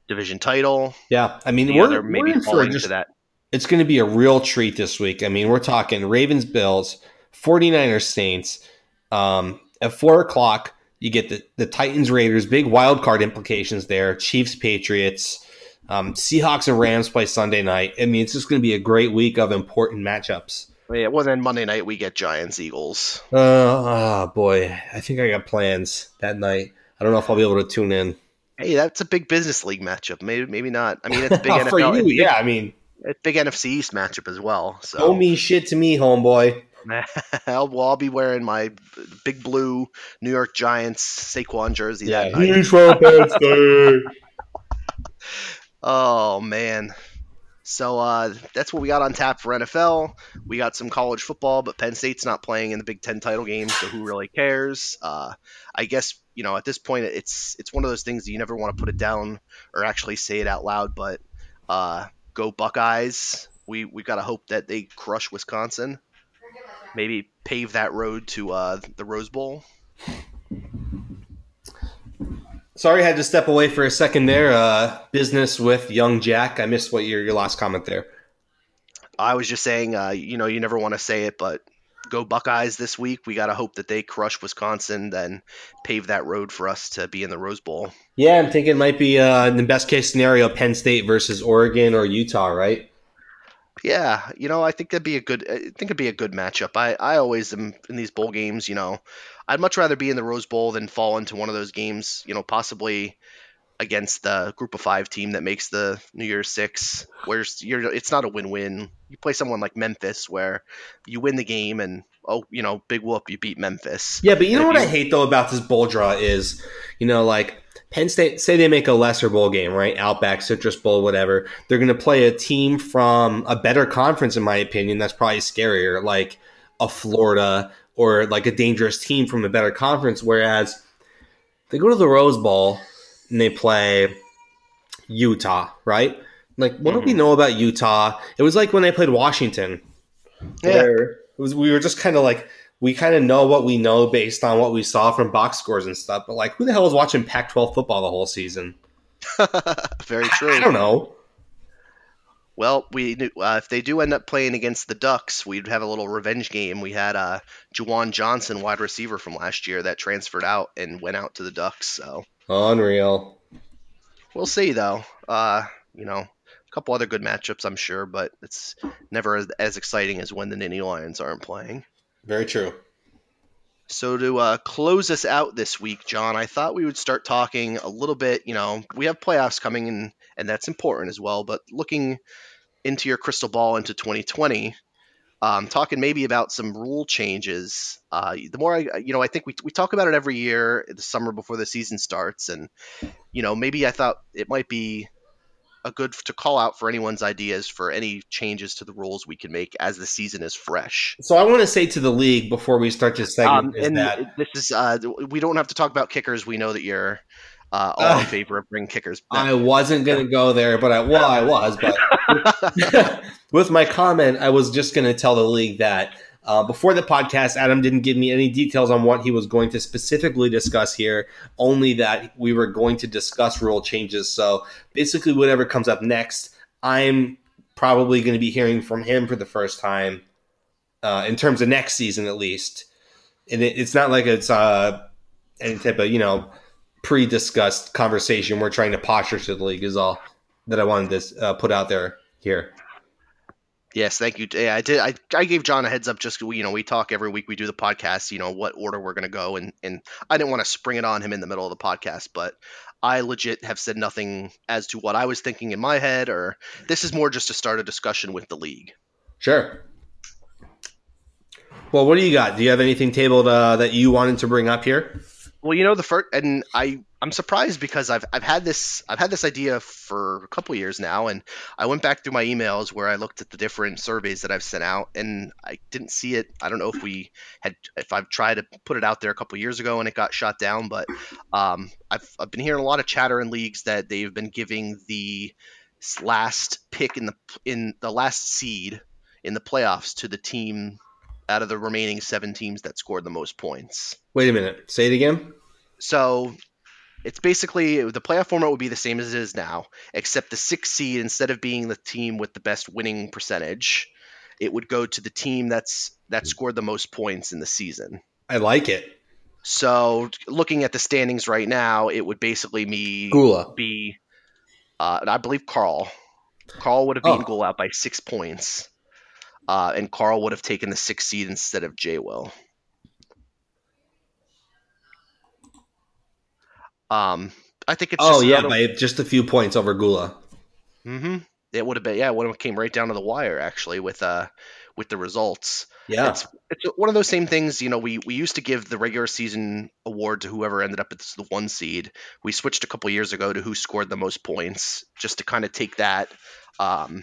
division title Yeah, I mean, the we're, other we're in for falling just to that it's going to be a real treat this week. I mean, we're talking Ravens, Bills, 49ers, Saints. Um, at four o'clock, you get the, the Titans, Raiders, big wild card implications there. Chiefs, Patriots, um, Seahawks, and Rams play Sunday night. I mean, it's just going to be a great week of important matchups. Yeah, well then Monday night we get Giants Eagles. Uh, oh boy, I think I got plans that night. I don't know if I'll be able to tune in. Hey, that's a big bizness league matchup. Maybe maybe not. I mean, it's a big for NFL. you, big, yeah. I mean, it's big NFC East matchup as well. So don't mean shit to me, homeboy. I'll, well, I'll be wearing my big blue New York Giants Saquon jersey Yeah, that night. he's from Penn State. Oh man. So uh, that's what we got on tap for NFL. We got some college football, but Penn State's not playing in the Big Ten title game, so who really cares? Uh, I guess you know at this point it's it's one of those things that you never want to put it down or actually say it out loud. But uh, go Buckeyes! We we got to hope that they crush Wisconsin. Maybe pave that road to uh, the Rose Bowl. Sorry, I had to step away for a second there. Uh, business with young Jack. I missed what your your last comment there. I was just saying, uh, you know, you never want to say it, but go Buckeyes this week. We got to hope that they crush Wisconsin, then pave that road for us to be in the Rose Bowl. Yeah, I'm thinking it might be uh, in the best case scenario, Penn State versus Oregon or Utah, right? Yeah, you know, I think that'd be a good. I think it'd be a good matchup. I, I always am in these bowl games. You know, I'd much rather be in the Rose Bowl than fall into one of those games. You know, possibly against the Group of Five team that makes the New Year's Six, where you're, it's not a win-win. You play someone like Memphis, where you win the game and oh, you know, big whoop, you beat Memphis. Yeah, but you know what you, I hate though about this bowl draw is, you know, like Penn State, say they make a lesser bowl game, right? Outback, Citrus Bowl, whatever. They're going to play a team from a better conference, in my opinion. That's probably scarier, like a Florida or like a dangerous team from a better conference. Whereas they go to the Rose Bowl and they play Utah, right? Like, what mm-hmm. do we mm-hmm. know about Utah? It was like when they played Washington. Yeah. it was, we were just kind of like, we kind of know what we know based on what we saw from box scores and stuff. But like, who the hell was watching Pac-12 football the whole season? Very true. I, I, don't know. Well, we uh, if they do end up playing against the Ducks, we'd have a little revenge game. We had uh, Juwan Johnson, wide receiver from last year, that transferred out and went out to the Ducks. So unreal. We'll see though. Uh, you know, a couple other good matchups, I'm sure, but it's never as, as exciting as when the Nittany Lions aren't playing. Very true. So to uh, close us out this week, Jon, I thought we would start talking a little bit. You know, we have playoffs coming, and and that's important as well. But looking into your crystal ball into 2020, um, talking maybe about some rule changes. Uh, the more I, you know, I think we we talk about it every year, the summer before the season starts, and you know, maybe I thought it might be a good to call out for anyone's ideas for any changes to the rules we can make as the season is fresh. So I want to say to the league before we start this segment, um, and that this is uh, we don't have to talk about kickers. We know that you're uh, all uh, in favor of bring kickers. Back. I wasn't going to go there, but I well I was, but with my comment, I was just going to tell the league that uh, before the podcast, Adam didn't give me any details on what he was going to specifically discuss here, only that we were going to discuss rule changes. So basically, whatever comes up next, I'm probably going to be hearing from him for the first time uh, in terms of next season, at least. And it, it's not like it's uh, any type of, you know, pre discussed conversation we're trying to posture to the league, is all that I wanted to uh, put out there here. Yes, thank you. Yeah, I did. I, I gave Jon a heads up. Just you know, we talk every week. We do the podcast. You know what order we're to go, and and I didn't want to spring it on him in the middle of the podcast, but I legit have said nothing as to what I was thinking in my head, or this is more just to start a discussion with the league. Sure. Well, what do you got? Do you have anything tabled uh, that you wanted to bring up here? Well, you know the first, and I I'm surprised because I've I've had this I've had this idea for a couple years now, and I went back through my emails where I looked at the different surveys that I've sent out, and I didn't see it. I don't know if we had if I've tried to put it out there a couple years ago and it got shot down, but um, I've I've been hearing a lot of chatter in leagues that they've been giving the last pick in the in the last seed in the playoffs to the team out of the remaining seven teams that scored the most points. Wait a minute. Say it again. So it's basically the playoff format would be the same as it is now, except the sixth seed instead of being the team with the best winning percentage, it would go to the team that's that scored the most points in the season. I like it. So looking at the standings right now, it would basically me Gula. be, uh, I believe Carl. Carl would have beaten oh. Gula out by six points uh, and Carl would have taken the sixth seed instead of Jay Will. Um, I think it's. Oh yeah, by just a few points over Gula. Mm-hmm. It would have been yeah. It would have came right down to the wire actually with uh with the results. Yeah, it's it's one of those same things. You know, we we used to give the regular season award to whoever ended up at the one seed. We switched a couple years ago to who scored the most points, just to kind of take that um,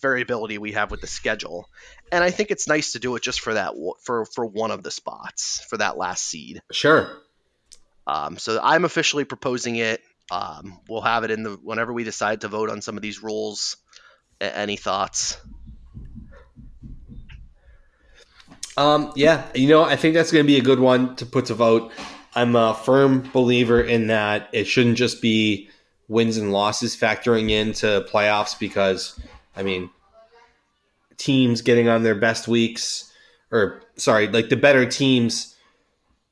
variability we have with the schedule. And I think it's nice to do it just for that for for one of the spots for that last seed. Sure. Um, so I'm officially proposing it. Um, we'll have it in the whenever we decide to vote on some of these rules. Any thoughts? Um, yeah, you know, I think that's going to be a good one to put to vote. I'm a firm believer in that it shouldn't just be wins and losses factoring into playoffs because, I mean, teams getting on their best weeks, or sorry, like the better teams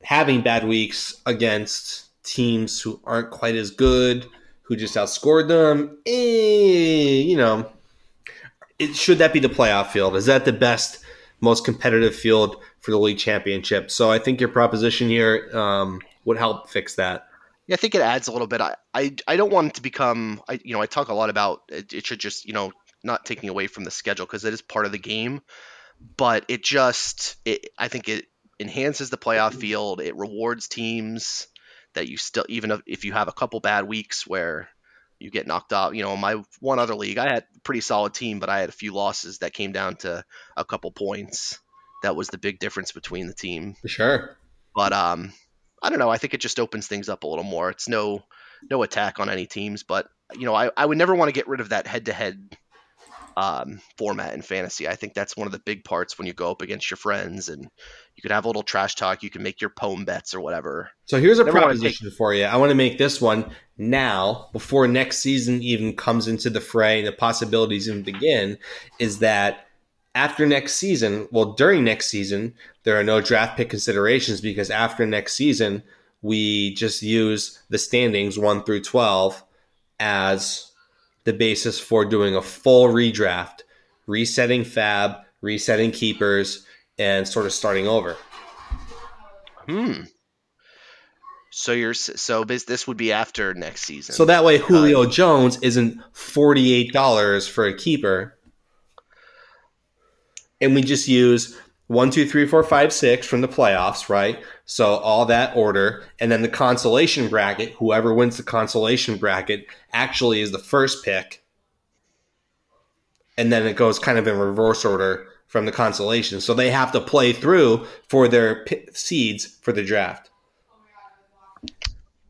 having bad weeks against teams who aren't quite as good, who just outscored them. Eh, you know, it, should that be the playoff field? Is that the best, most competitive field for the league championship? So I think your proposition here um, would help fix that. Yeah, I think it adds a little bit. I, I, I don't want it to become. I you know I talk a lot about it, it should just you know not taking away from the schedule because it is part of the game, but it just it, I think it enhances the playoff field. It rewards teams that you still even if you have a couple bad weeks where you get knocked out. You know, my one other league, I had a pretty solid team, but I had a few losses that came down to a couple points. That was the big difference between the team. For sure. But um, I don't know. I think it just opens things up a little more. It's no no attack on any teams, but you know, I, I would never want to get rid of that head to head um, format in fantasy. I think that's one of the big parts when you go up against your friends and you could have a little trash talk. You can make your poem bets or whatever. So here's a Never proposition take- for you. I want to make this one now before next season even comes into the fray and the possibilities even begin. Is that after next season? Well, during next season, there are no draft pick considerations because after next season, we just use the standings one through twelve as the basis for doing a full redraft, resetting fab, resetting keepers, and sort of starting over. Hmm. So you're so this would be after next season. So that way Julio uh, Jones isn't forty eight dollars for a keeper, and we just use one, two, three, four, five, six from the playoffs, right? So all that order, and then the consolation bracket. Whoever wins the consolation bracket actually is the first pick, and then it goes kind of in reverse order from the consolation. So they have to play through for their p- seeds for the draft.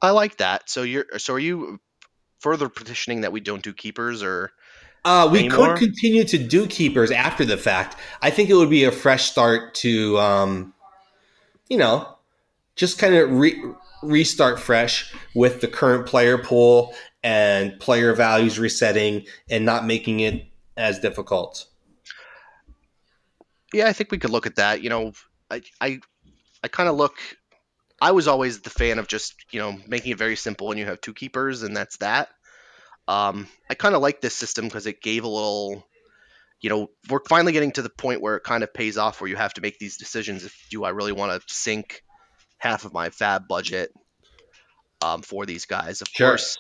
I like that. So you're so are you further petitioning that we don't do keepers or uh, we anymore? could continue to do keepers after the fact. I think it would be a fresh start to, um, you know, just kind of re- restart fresh with the current player pool and player values resetting and not making it as difficult. Yeah, I think we could look at that. You know, I I, I kind of look. I was always the fan of just you know making it very simple, and you have two keepers, and that's that. Um, I kind of like this system because it gave a little, you know, we're finally getting to the point where it kind of pays off where you have to make these decisions. If do I really want to sink half of my fab budget um, for these guys? Of sure. course,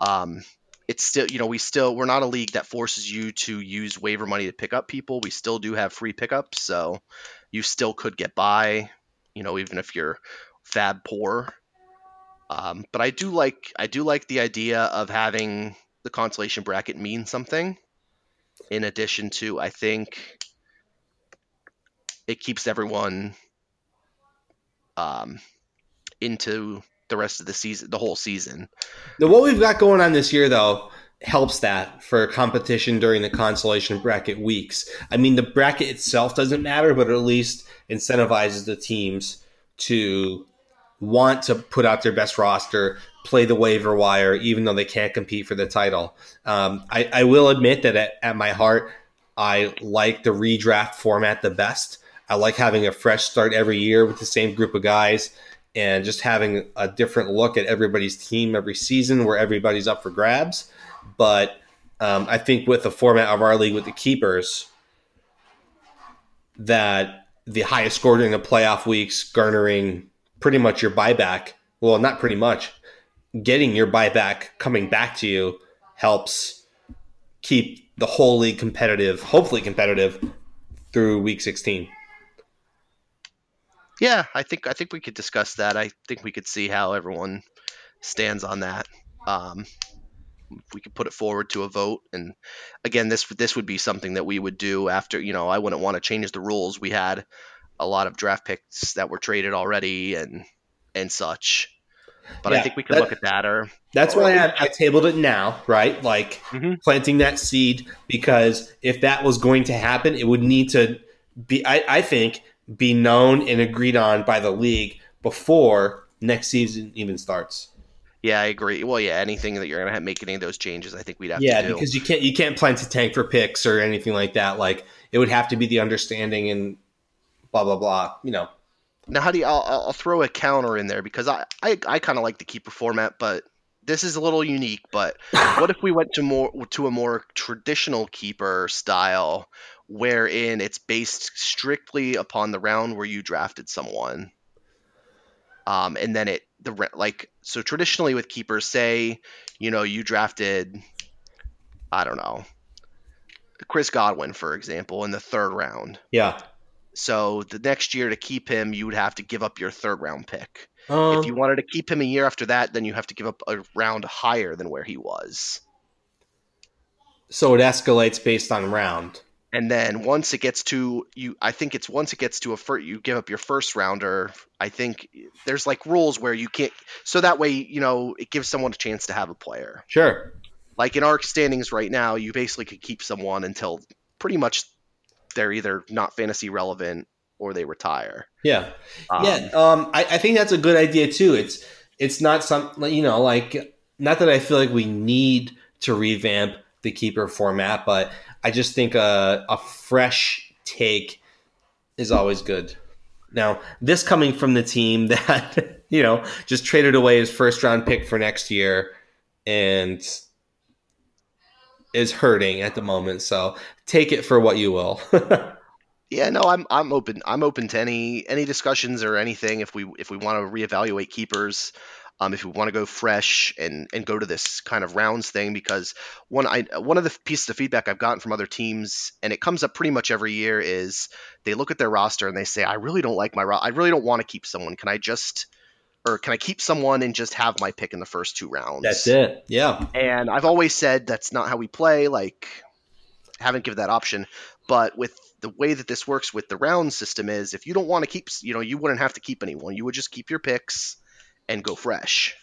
um, it's still, you know, we still we're not a league that forces you to use waiver money to pick up people. We still do have free pickups, so you still could get by, you know, even if you're fab poor. Um, but I do like I do like the idea of having the consolation bracket mean something. In addition to, I think it keeps everyone um, into the rest of the season, the whole season. Now, what we've got going on this year, though, helps that for competition during the consolation bracket weeks. I mean, the bracket itself doesn't matter, but at least incentivizes the teams to want to put out their best roster, play the waiver wire, even though they can't compete for the title. Um, I, I, will admit that at, at, my heart, I like the redraft format the best. I like having a fresh start every year with the same group of guys and just having a different look at everybody's team every season where everybody's up for grabs. But um, I think with the format of our league with the keepers, that the highest score during the playoff weeks garnering pretty much your buyback. Well, not pretty much. Getting your buyback coming back to you helps keep the whole league competitive, hopefully competitive through week 16. Yeah, I think I think we could discuss that. I think we could see how everyone stands on that. Um, we could put it forward to a vote, and again, this this would be something that we would do after. You know, I wouldn't want to change the rules. We had a lot of draft picks that were traded already and and such. But yeah, I think we could that, look at that. Or that's or, why I, I, tabled it now, right? Like mm-hmm. planting that seed because if that was going to happen, it would need to be. I, I think be known and agreed on by the league before next season even starts. Yeah, I agree. Well, yeah, anything that you're gonna have, make any of those changes, I think we'd have yeah, to do. because you can't you can't plan to tank for picks or anything like that. Like it would have to be the understanding and blah blah blah. You know. Now, how do you? I'll, I'll throw a counter in there because I I, I kind of like the keeper format, but this is a little unique. But what if we went to more to a more traditional keeper style, wherein it's based strictly upon the round where you drafted someone, um, and then it the like so traditionally with keepers, say you know you drafted, I don't know, Chris Godwin for example in the third round. Yeah. So the next year to keep him, you would have to give up your third round pick. Um, if you wanted to keep him a year after that, then you have to give up a round higher than where he was. so it escalates based on round. And then once it gets to you, I think it's once it gets to a first, you give up your first rounder. I think there's like rules where you can't. So that way, you know, it gives someone a chance to have a player. Sure. Like in our standings right now, you basically could keep someone until pretty much they're either not fantasy relevant or they retire. Yeah. Um, yeah. Um, I, I think that's a good idea too. It's it's not some you know like not that I feel like we need to revamp the keeper format, but I just think a a fresh take is always good. Now, this coming from the team that you know just traded away his first round pick for next year and is hurting at the moment. So take it for what you will. Yeah, no, I'm I'm open. I'm open to any any discussions or anything if we if we want to reevaluate keepers, um, if we want to go fresh and and go to this kind of rounds thing because one I one of the pieces of feedback I've gotten from other teams and it comes up pretty much every year is they look at their roster and they say I really don't like my ro- I really don't want to keep someone. Can I just or can I keep someone and just have my pick in the first two rounds? That's it. Yeah. And I've always said that's not how we play. Like, haven't given that option. But with the way that this works with the round system is, if you don't want to keep, you know, you wouldn't have to keep anyone. You would just keep your picks and go fresh.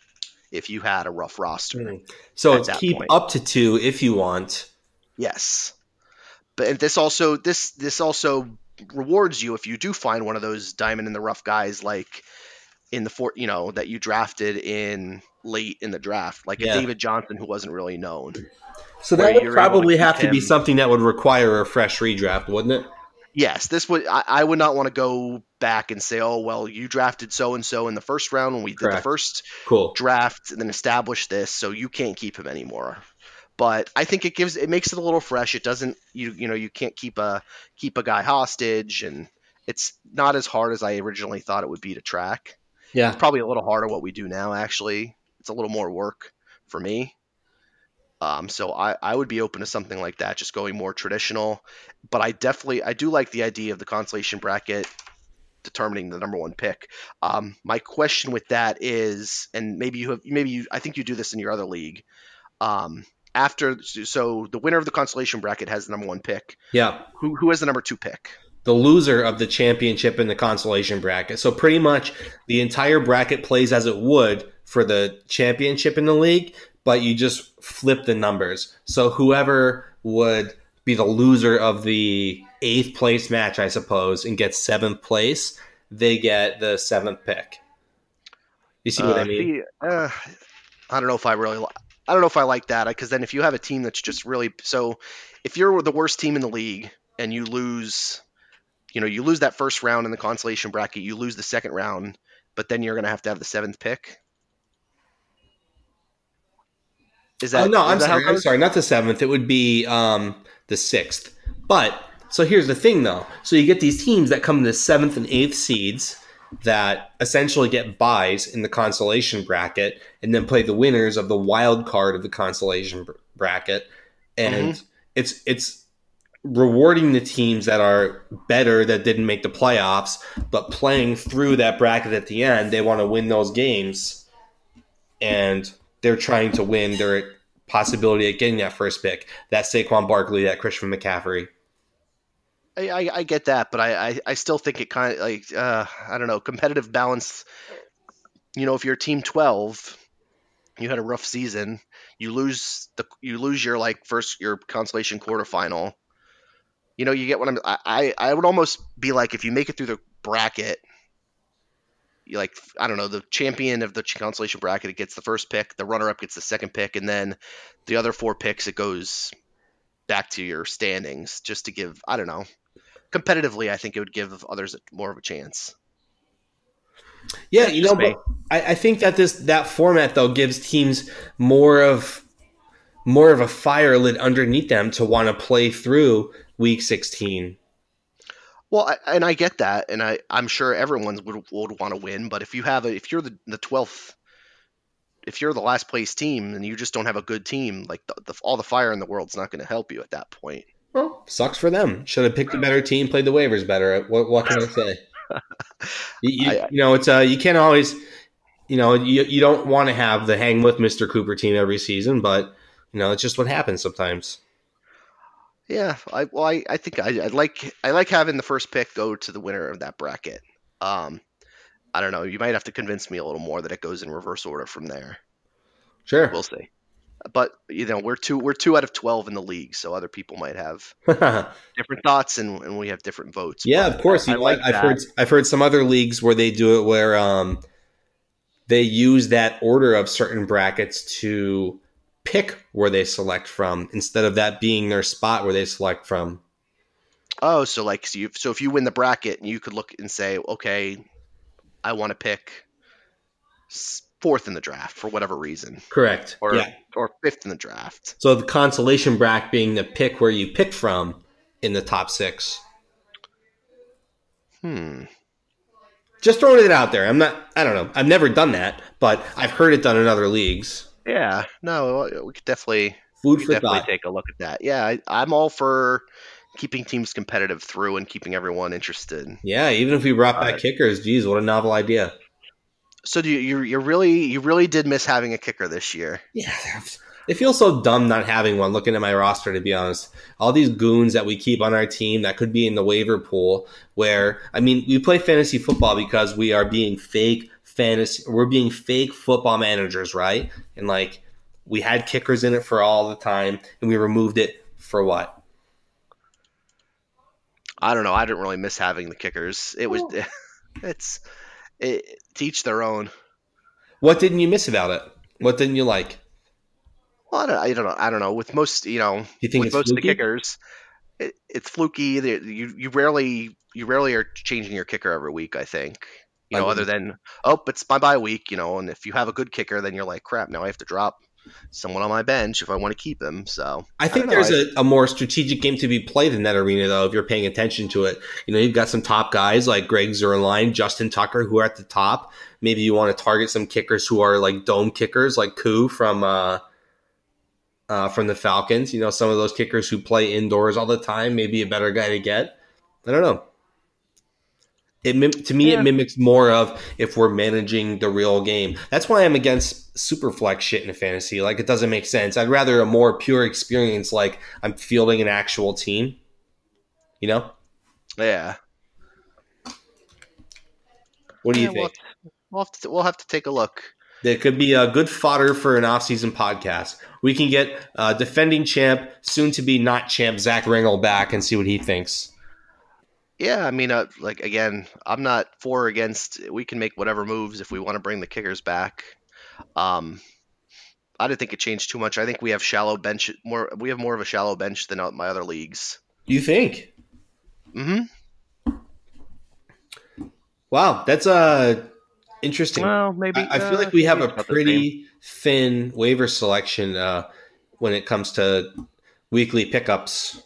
If you had a rough roster, Mm. So it's keep point. up to two if you want. yes. But this also this this also rewards you if you do find one of those diamond in the rough guys like in the four, you know, that you drafted in late in the draft, like Yeah. a David Johnson who wasn't really known. So that would you're to probably keep have to be something that would require a fresh redraft, wouldn't it? Yes, this would. I, I would not want to go back and say, "Oh, well, you drafted so and so in the first round when we did the first Cool. draft, and then established this, so you can't keep him anymore." But I think it gives it makes it a little fresh. It doesn't you you know you can't keep a keep a guy hostage, and it's not as hard as I originally thought it would be to track. Yeah. It's probably a little harder what we do now. Actually, it's a little more work for me. Um, so I, I would be open to something like that, just going more traditional. But I definitely I do like the idea of the consolation bracket determining the number one pick. Um, my question with that is, and maybe you have maybe you I think you do this in your other league. Um, after so the winner of the consolation bracket has the number one pick. Yeah. Who who has the number two pick? The loser of the championship in the consolation bracket. So pretty much the entire bracket plays as it would for the championship in the league, but you just flip the numbers. So whoever would be the loser of the eighth place match, I suppose, and get seventh place, they get the seventh pick. You see what Uh, I mean? see, uh, I don't know if I really, li- I don't know if I like that because then if you have a team that's just really so, if you're the worst team in the league and you lose, you know, you lose that first round in the consolation bracket, you lose the second round, but then you're gonna have to have the seventh pick. Is that? oh no, I'm sorry. I'm sorry. Not the seventh. It would be um, the sixth. But so here's the thing, though. So you get these teams that come in the seventh and eighth seeds that essentially get buys in the consolation bracket, and then play the winners of the wild card of the consolation br- bracket, and it's it's rewarding the teams that are better that didn't make the playoffs, but playing through that bracket at the end, they want to win those games, and they're trying to win their possibility at getting that first pick. That Saquon Barkley, that Christian McCaffrey. I, I, I get that, but I, I, I still think it kind of like uh, I don't know competitive balance. You know, if you're team twelve, you had a rough season. You lose the you lose your like first your consolation quarterfinal. You know, you get what I'm. I I I would almost be like if you make it through the bracket, you like I don't know, the champion of the consolation bracket it gets the first pick, the runner up gets the second pick, and then the other four picks it goes back to your standings just to give I don't know. Competitively, I think it would give others more of a chance. Yeah, you know, but I, I think that this that format though gives teams more of more of a fire lit underneath them to want to play through week 16 well, I, and I get that, and I I'm sure everyone would would want to win. But if you have a, if you're the the twelfth, if you're the last place team and you just don't have a good team, like the, the, all the fire in the world's not going to help you at that point. Well, sucks for them. Should have picked a better team, played the waivers better. What what can I say? you, you, you know, it's uh, you can't always, you know, you you don't want to have the hang with Mister Cooper team every season, but you know, it's just what happens sometimes. Yeah, I well, I, I think I, I like I like having the first pick go to the winner of that bracket. Um, I don't know. You might have to convince me a little more that it goes in reverse order from there. Sure, we'll see. But you know, we're two we're two out of twelve in the league, so other people might have different thoughts, and, and we have different votes. Yeah, of course. I like I've that. heard I've heard some other leagues where they do it where um they use that order of certain brackets to pick where they select from instead of that being their spot where they select from. Oh, so like so, you, so if you win the bracket, you could look and say, okay, I want to pick fourth in the draft for whatever reason. Correct. Or yeah. or fifth in the draft. So the consolation bracket being the pick where you pick from in the top six. Hmm. Just throwing it out there. I'm not. I don't know. I've never done that, but I've heard it done in other leagues. Yeah, no, we could definitely food for definitely thought. take a look at that. Yeah, I, am all for keeping teams competitive through and keeping everyone interested. Yeah, even if we brought back uh, kickers, geez, what a novel idea. So do you, you you really you really did miss having a kicker this year? Yeah, it feels so dumb not having one. Looking at my roster, to be honest, all these goons that we keep on our team that could be in the waiver pool. Where I mean, we play fantasy football because we are being fake fantasy we're being fake football managers, right? And like we had kickers in it for all the time and we removed it for what? I don't know. I didn't really miss having the kickers. It was oh. it's it, teach their own. What didn't you miss about it? What didn't you like? Well, I don't, I don't know. I don't know. With most, you know, you with most fluky? of the kickers, it, it's fluky. You you rarely you rarely are changing your kicker every week. I think you know, other than oh, it's my bye week, you know, and if you have a good kicker, then you're like, crap, now I have to drop someone on my bench if I want to keep him. So I think I there's a, a, more strategic game to be played in that arena, though, if you're paying attention to it. You know, you've got some top guys like Greg Zuerlein, Justin Tucker, who are at the top. Maybe you want to target some kickers who are like dome kickers, like Koo from uh, uh, from the Falcons. You know, some of those kickers who play indoors all the time. Maybe a better guy to get. I don't know. It to me, yeah. it mimics more of if we're managing the real game. That's why I'm against super flex shit in a fantasy. Like it doesn't make sense. I'd rather a more pure experience, like I'm fielding an actual team. You know? Yeah. What do you think? We'll, we'll, have to, we'll have to take a look. That could be a good fodder for an off-season podcast. We can get uh, defending champ, soon to be not champ, Zach Ringel back and see what he thinks. Yeah, I mean, uh, like again, I'm not for or against. We can make whatever moves if we want to bring the kickers back. Um, I didn't think it changed too much. I think we have shallow bench more. We have more of a shallow bench than my other leagues. You think? Mm-hmm. Wow, that's uh interesting. Well, maybe I, I feel uh, like we have a pretty thin waiver selection uh, when it comes to weekly pickups.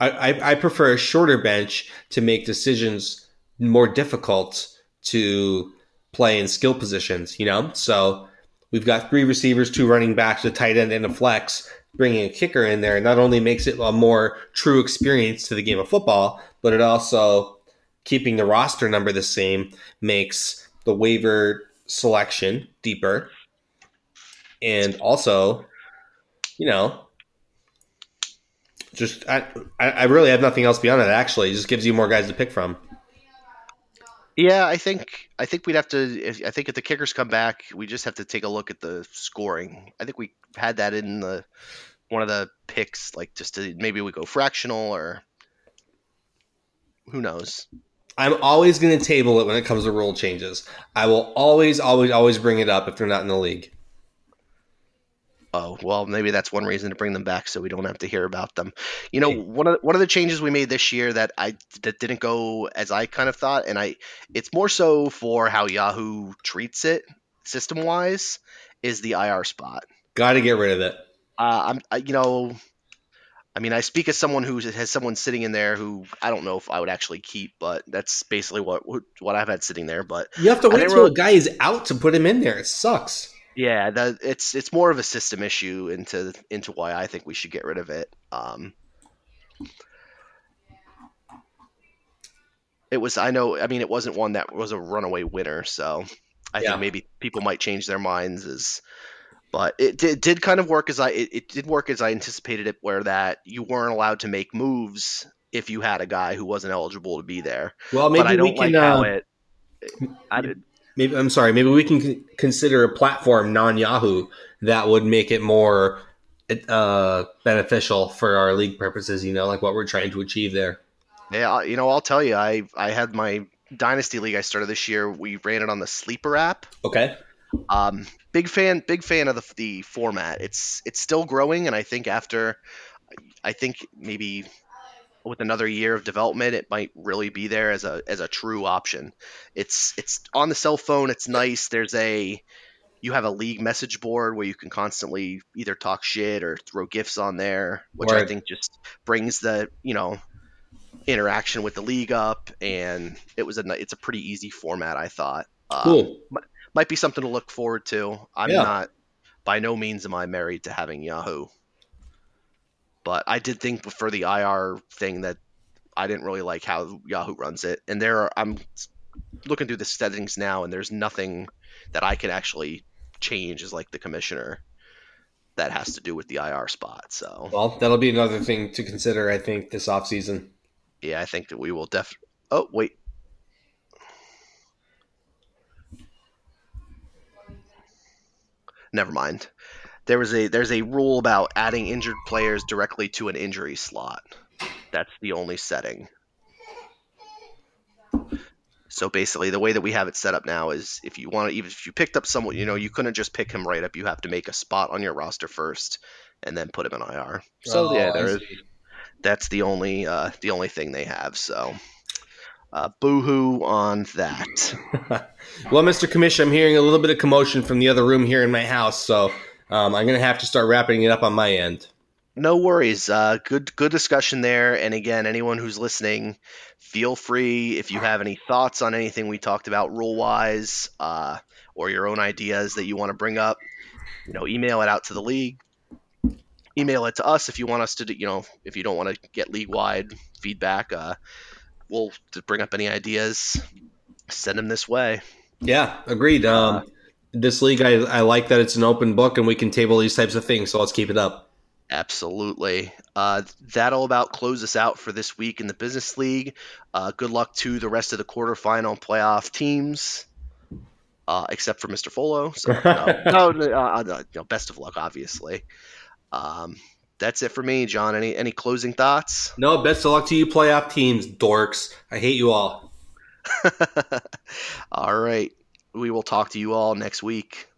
I, I, prefer a shorter bench to make decisions more difficult to play in skill positions, you know? So we've got three receivers, two running backs, a tight end, and a flex. Bringing a kicker in there not only makes it a more true experience to the game of football, but it also, keeping the roster number the same, makes the waiver selection deeper. And also, you know, just I, I really have nothing else beyond it. Actually, it just gives you more guys to pick from. Yeah, I think I think we'd have to. If, I think if the kickers come back, we just have to take a look at the scoring. I think we had that in the one of the picks, like just to maybe we go fractional or who knows. I'm always going to table it when it comes to rule changes. I will always, always, always bring it up if they're not in the league. Oh well, maybe that's one reason to bring them back, so we don't have to hear about them. You know, one of the, one of the changes we made this year that I that didn't go as I kind of thought, and I it's more so for how Yahoo treats it system wise, is the IR spot. Got to get rid of it. Uh, I'm, I, you know, I mean, I speak as someone who has someone sitting in there who I don't know if I would actually keep, but that's basically what what I've had sitting there. But you have to wait until really, a guy is out to put him in there. It sucks. Yeah, the, it's it's more of a system issue into into why I think we should get rid of it. Um, it was I know I mean it wasn't one that was a runaway winner, so I yeah. think maybe people might change their minds as but it did, did kind of work as I it, it, did work as I anticipated it, where that you weren't allowed to make moves if you had a guy who wasn't eligible to be there. Well, maybe but I don't we can, like how uh, it. I did, maybe I'm sorry. Maybe we can consider a platform non Yahoo that would make it more uh, beneficial for our league purposes. You know, like what we're trying to achieve there. Yeah, you know, I'll tell you, I I had my dynasty league I started this year. We ran it on the Sleeper app. Okay. Um, big fan, big fan of the, the format. It's it's still growing, and I think after, I think maybe with another year of development, it might really be there as a as a true option. It's it's on the cell phone. It's nice. There's a you have a league message board where you can constantly either talk shit or throw gifts on there, which I think just brings the you know interaction with the league up. And it was a it's a pretty easy format. I thought. Cool. Um, might be something to look forward to. I'm yeah. not by no means am I married to having Yahoo. But I did think for the IR thing that I didn't really like how Yahoo runs it. And there are, I'm looking through the settings now and there's nothing that I can actually change as like the commissioner that has to do with the IR spot. So Well, that'll be another thing to consider I think this off season. Yeah, I think that we will def Oh, wait. never mind. There was a there's a rule about adding injured players directly to an injury slot. That's the only setting. So basically, the way that we have it set up now is if you want to, even if you picked up someone, you know, you couldn't just pick him right up. You have to make a spot on your roster first, and then put him in IR. So oh, yeah, there is. That's the only uh, the only thing they have. So uh, boohoo on that. well, Mr. Commission, I'm hearing a little bit of commotion from the other room here in my house, so um, I'm going to have to start wrapping it up on my end. No worries. Uh, good, good discussion there. And again, anyone who's listening, feel free if you have any thoughts on anything we talked about rule wise, uh, or your own ideas that you want to bring up. You know, email it out to the league. Email it to us if you want us to. Do, you know, if you don't want to get league wide feedback. Uh, we'll bring up any ideas, send them this way. Yeah, agreed. Um, this league, I, I like that it's an open book and we can table these types of things. So let's keep it up. Absolutely. Uh, that'll about close us out for this week in the bizness league. Uh, good luck to the rest of the quarterfinal playoff teams, uh, except for Mr. Folo. So no, no, uh, no, best of luck, obviously. Um, that's it for me, Jon. Any any closing thoughts? No, best of luck to you playoff teams, dorks. I hate you all. all right. We will talk to you all next week.